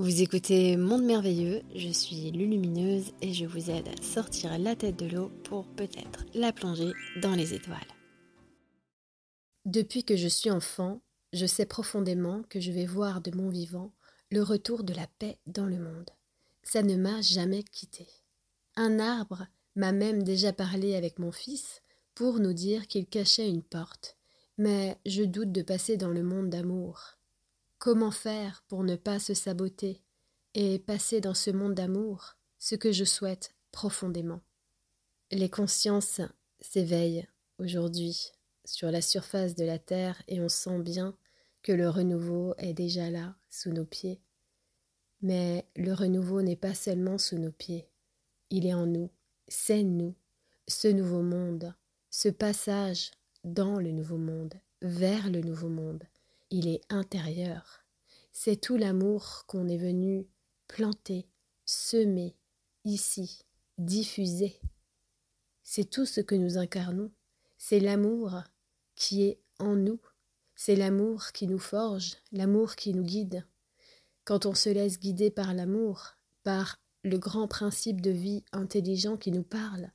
Vous écoutez Monde Merveilleux, je suis Lulumineuse et je vous aide à sortir la tête de l'eau pour peut-être la plonger dans les étoiles. Depuis que je suis enfant, je sais profondément que je vais voir de mon vivant le retour de la paix dans le monde. Ça ne m'a jamais quitté. Un arbre m'a même déjà parlé avec mon fils pour nous dire qu'il cachait une porte, mais je doute de passer dans le monde d'amour. Comment faire pour ne pas se saboter et passer dans ce monde d'amour ce que je souhaite profondément? Les consciences s'éveillent aujourd'hui sur la surface de la Terre et on sent bien que le renouveau est déjà là, sous nos pieds. Mais le renouveau n'est pas seulement sous nos pieds, il est en nous, c'est nous, ce nouveau monde, ce passage dans le nouveau monde, vers le nouveau monde il est intérieur. C'est tout l'amour qu'on est venu planter, semer, ici, diffuser. C'est tout ce que nous incarnons. C'est l'amour qui est en nous. C'est l'amour qui nous forge, l'amour qui nous guide. Quand on se laisse guider par l'amour, par le grand principe de vie intelligent qui nous parle,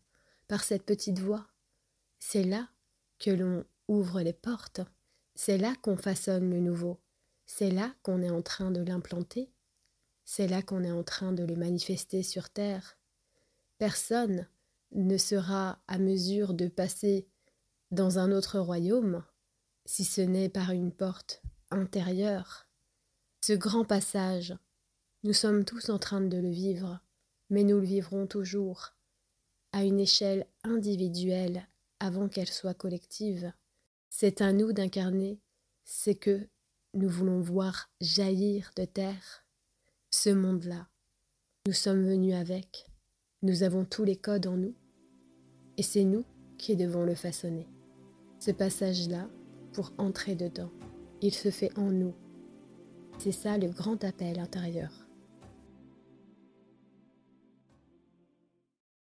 par cette petite voix, c'est là que l'on ouvre les portes c'est là qu'on façonne le nouveau. C'est là qu'on est en train de l'implanter. C'est là qu'on est en train de le manifester sur Terre. Personne ne sera à mesure de passer dans un autre royaume si ce n'est par une porte intérieure. Ce grand passage, nous sommes tous en train de le vivre, mais nous le vivrons toujours à une échelle individuelle avant qu'elle soit collective. C'est à nous d'incarner ce que nous voulons voir jaillir de terre, ce monde-là. Nous sommes venus avec, nous avons tous les codes en nous, et c'est nous qui devons le façonner. Ce passage-là, pour entrer dedans, il se fait en nous. C'est ça le grand appel intérieur.